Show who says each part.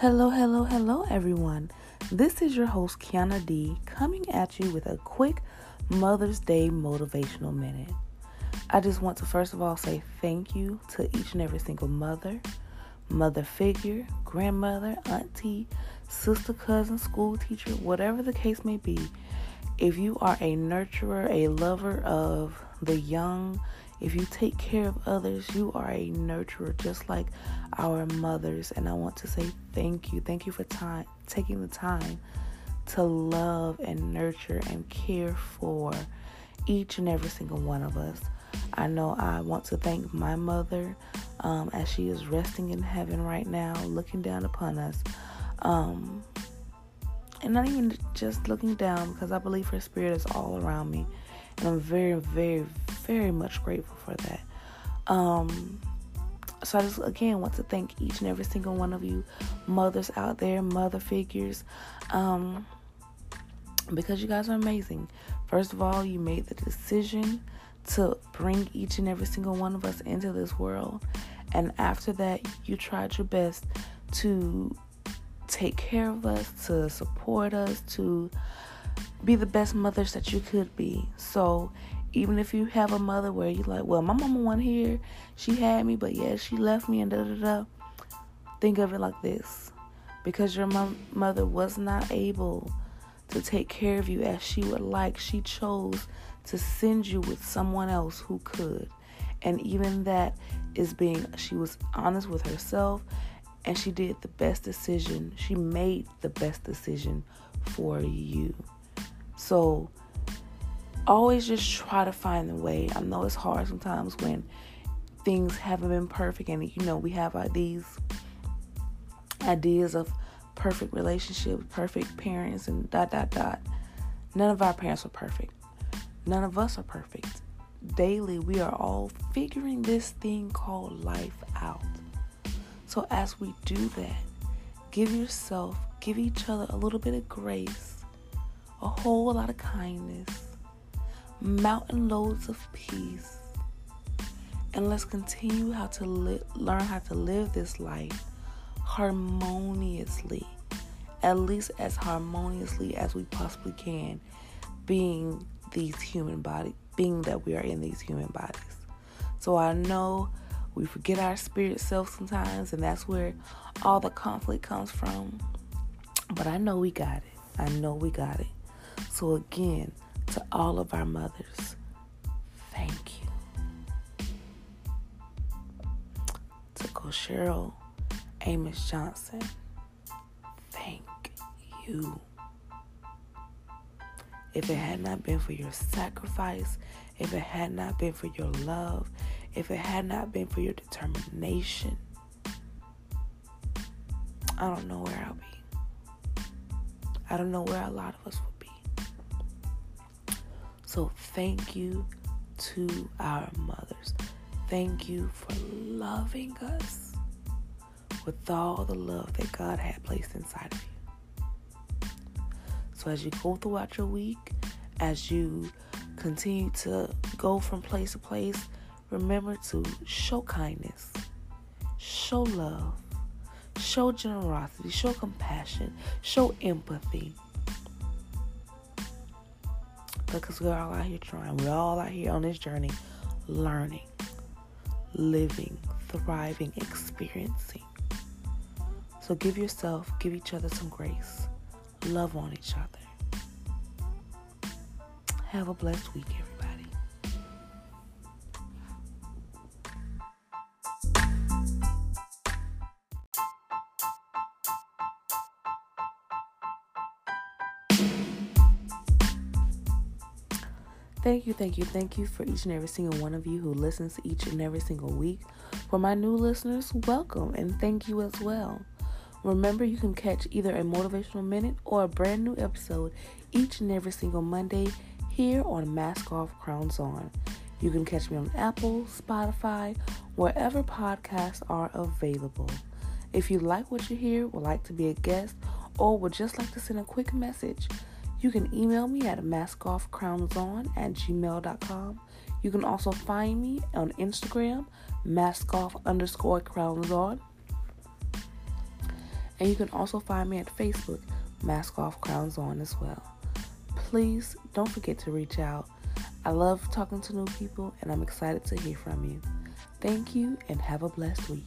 Speaker 1: Hello, hello, hello, everyone. This is your host, Kiana D, coming at you with a quick Mother's Day motivational minute. I just want to first of all say thank you to each and every single mother, mother figure, grandmother, auntie, sister, cousin, school teacher, whatever the case may be. If you are a nurturer, a lover of the young, if you take care of others, you are a nurturer just like our mothers. And I want to say thank you. Thank you for time taking the time to love and nurture and care for each and every single one of us. I know I want to thank my mother um, as she is resting in heaven right now, looking down upon us. Um, and not even just looking down, because I believe her spirit is all around me. And I'm very, very, very much grateful for that. Um, so I just again want to thank each and every single one of you mothers out there, mother figures, um, because you guys are amazing. First of all, you made the decision to bring each and every single one of us into this world, and after that, you tried your best to take care of us, to support us, to be the best mothers that you could be. So even if you have a mother where you're like, well, my mama wasn't here, she had me, but yeah, she left me and da da da. Think of it like this because your mom, mother was not able to take care of you as she would like, she chose to send you with someone else who could. And even that is being, she was honest with herself and she did the best decision. She made the best decision for you. So always just try to find the way. I know it's hard sometimes when things haven't been perfect and you know we have these ideas of perfect relationships, perfect parents and dot dot dot. None of our parents are perfect. None of us are perfect. Daily we are all figuring this thing called life out. So as we do that, give yourself, give each other a little bit of grace a whole lot of kindness, mountain loads of peace, and let's continue how to li- learn how to live this life harmoniously, at least as harmoniously as we possibly can, being these human bodies, being that we are in these human bodies. So I know we forget our spirit self sometimes, and that's where all the conflict comes from. But I know we got it. I know we got it. So, again, to all of our mothers, thank you. To Cheryl Amos Johnson, thank you. If it had not been for your sacrifice, if it had not been for your love, if it had not been for your determination, I don't know where I'll be. I don't know where a lot of us would so thank you to our mothers. Thank you for loving us with all the love that God had placed inside of you. So as you go throughout your week, as you continue to go from place to place, remember to show kindness, show love, show generosity, show compassion, show empathy because we're all out here trying. We're all out here on this journey learning, living, thriving, experiencing. So give yourself, give each other some grace. Love on each other. Have a blessed week, Thank you, thank you, thank you for each and every single one of you who listens each and every single week. For my new listeners, welcome and thank you as well. Remember, you can catch either a motivational minute or a brand new episode each and every single Monday here on Mask Off Crowns On. You can catch me on Apple, Spotify, wherever podcasts are available. If you like what you hear, would like to be a guest, or would just like to send a quick message, you can email me at maskoffcrownson at gmail.com. You can also find me on Instagram, maskoff underscore crowns on. And you can also find me at Facebook, Mask Off Crowns On as well. Please don't forget to reach out. I love talking to new people and I'm excited to hear from you. Thank you and have a blessed week.